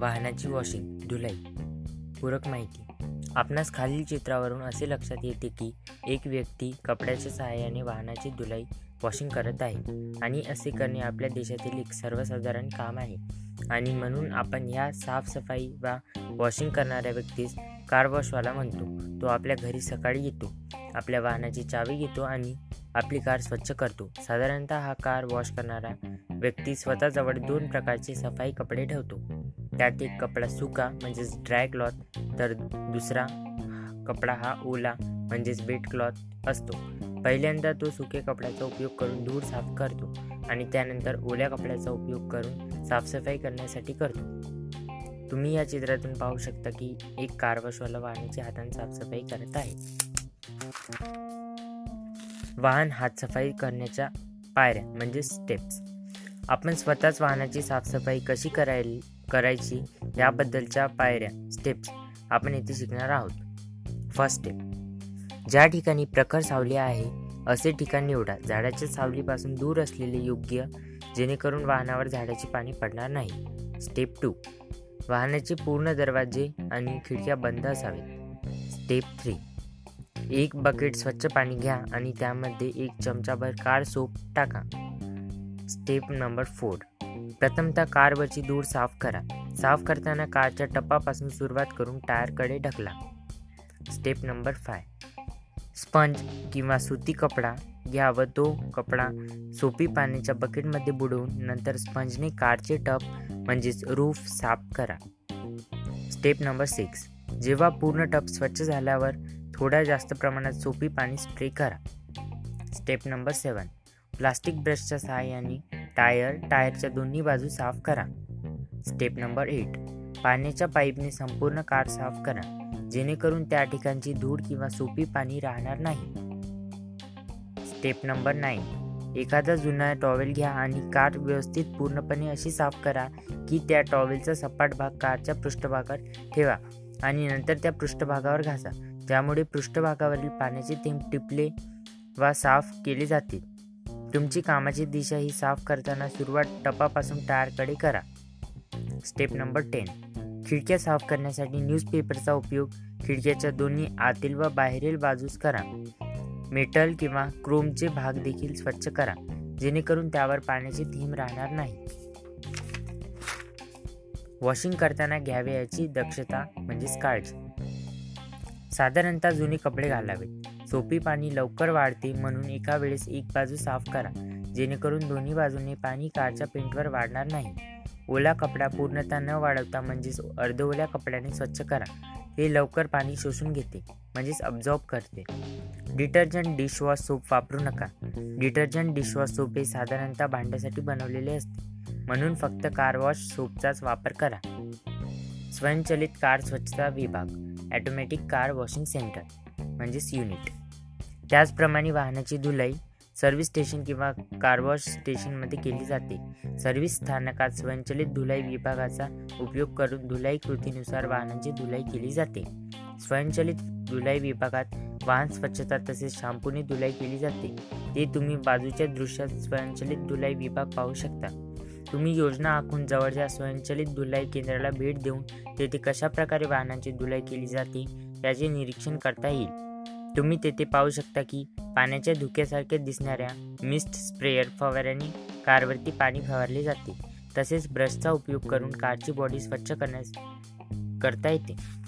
वाहनाची वॉशिंग धुलाई पूरक माहिती. आपणास खालील चित्रावरून असे लक्षात येते की एक व्यक्ती कपड्याच्या सहाय्याने वाहनाची धुलाई वॉशिंग करत आहे आणि असे करणे आपल्या देशातील एक सर्वसाधारण काम आहे. आणि म्हणून आपण ह्या साफसफाई वा वॉशिंग करणाऱ्या व्यक्तीस कार वॉशवाला म्हणतो. तो आपल्या घरी सकाळी येतो आपल्या वाहनाची चावी घेतो आणि आपली कार स्वच्छ करतो. साधारणतः हा कार वॉश करणारा व्यक्ती स्वतःजवळ दोन प्रकारचे सफाई कपडे ठेवतो. त्यात एक कपडा सुका म्हणजेच ड्राय क्लॉथ तर दुसरा कपडा हा ओला म्हणजेच वेट क्लॉथ असतो. पहिल्यांदा तो सुके कपड्याचा उपयोग करून धूळ साफ करतो आणि त्यानंतर ओल्या कपड्याचा उपयोग करून साफसफाई करण्यासाठी करतो. तुम्ही या चित्रातून पाहू शकता की एक कार वॉशवाला वाहनाच्या हाताने साफसफाई करत आहे. वाहन हातसफाई करण्याच्या पायऱ्या म्हणजे स्टेप्स आपण स्वतःच वाहनाची साफसफाई कशी करायला? करायची याबद्दलच्या पायऱ्या स्टेप्स आपण येथे शिकणार आहोत. फर्स्ट स्टेप ज्या ठिकाणी प्रखर सावली आहे असे ठिकाण निवडा. झाडाच्या सावलीपासून दूर असलेले योग्य जेणेकरून वाहनावर झाडाचे पाणी पडणार नाही. स्टेप टू वाहनाचे पूर्ण दरवाजे आणि खिडक्या बंद असावेत. स्टेप थ्री एक बकेट स्वच्छ पाणी घ्या आणि त्यामध्ये एक चमचाभर कार सोप टाका. स्टेप नंबर फोर प्रथमतः कारवरची धूळ साफ करा. साफ करताना कारच्या टप्पापासून सुरुवात करून टायरकडे ढकला. Step number five. स्पंज किंवा सुती कपडा घ्या व तो कपडा सोपी पाण्याच्या बकेटमध्ये बुडवून नंतर स्पंजने कारचे टप म्हणजेच रूफ साफ करा. Step number six. जेव्हा पूर्ण टप स्वच्छ झाल्यावर थोड्या जास्त प्रमाणात सोपी पाणी स्प्रे करा. स्टेप नंबर सेवन प्लास्टिक ब्रशच्या सहाय्याने टायर टायरच्या दोन्ही बाजू साफ करा. स्टेप नंबर एट पाण्याच्या पाईपने संपूर्ण कार साफ करा जेणेकरून त्या ठिकाणची धूळ किंवा सोपी पाणी राहणार नाही. स्टेप नंबर नाईन एखादा जुना टॉवेल घ्या आणि कार व्यवस्थित पूर्णपणे अशी साफ करा की त्या टॉवेलचा सपाट भाग कारच्या पृष्ठभागावर ठेवा आणि नंतर त्या पृष्ठभागावर घासा. त्यामुळे पृष्ठभागावरील पाण्याचे थेंब टिपले वा साफ केले जातील. तुमची कामाची दिशा ही साफ करताना सुरुवात टपापासून टायरकडे करा. स्टेप नंबर टेन खिडक्या साफ करण्यासाठी न्यूजपेपरचा उपयोग खिडक्याच्या दोन्ही आतील व बाहेरील बाजूस करा. मेटल किंवा क्रोमचे भाग देखील स्वच्छ करा जेणेकरून त्यावर पाण्याची थीम राहणार नाही. वॉशिंग करताना घ्यावे याची दक्षता म्हणजेच काळजी. साधारणतः जुने कपडे घालावेत. सोपी पाणी लवकर वाढते म्हणून एका वेळेस एक बाजू साफ करा. जेणेकरून दोन्ही बाजूने पाणी कारच्या पेंटवर वाढणार नाही. ओला कपडा पूर्णतः न वाढवता म्हणजेच अर्धओल्या कपड्याने स्वच्छ करा. हे लवकर पाणी शोषून घेते म्हणजेच अब्झॉर्ब करते. डिटर्जंट डिशवॉश सोप वापरू नका. डिटर्जंट डिशवॉश सोप हे साधारणतः भांड्यासाठी बनवलेले असते. म्हणून फक्त कार वॉश सोपचाच वापर करा. स्वयंचलित कार स्वच्छता विभाग ॲटोमॅटिक कार वॉशिंग सेंटर म्हणजेच युनिट. त्याचप्रमाणे वाहनाची धुलाई सर्व्हिस स्टेशन किंवा कार वॉश स्टेशनमध्ये केली जाते. सर्व्हिस स्थानकात स्वयंचलित धुलाई विभागाचा उपयोग करून धुलाई कृतीनुसार वाहनांची धुलाई केली जाते. स्वयंचलित धुलाई विभागात वाहन स्वच्छता तसेच शॅम्पूने धुलाई केली जाते. ते तुम्ही बाजूच्या दृश्यात स्वयंचलित धुलाई विभाग पाहू शकता. तुम्ही योजना आखून जवळच्या स्वयंचलित धुलाई केंद्राला भेट देऊन तेथे कशा प्रकारे वाहनांची धुलाई केली जाते याचे निरीक्षण करता येईल. तुम्ही तेथे पाहू शकता की पाण्याच्या धुक्यासारखे दिसणाऱ्या मिस्ट स्प्रेयर फवाऱ्याने कारवरती पाणी फवारले जाते. तसेच ब्रशचा उपयोग करून कारची बॉडी स्वच्छ करण्यास करता येते.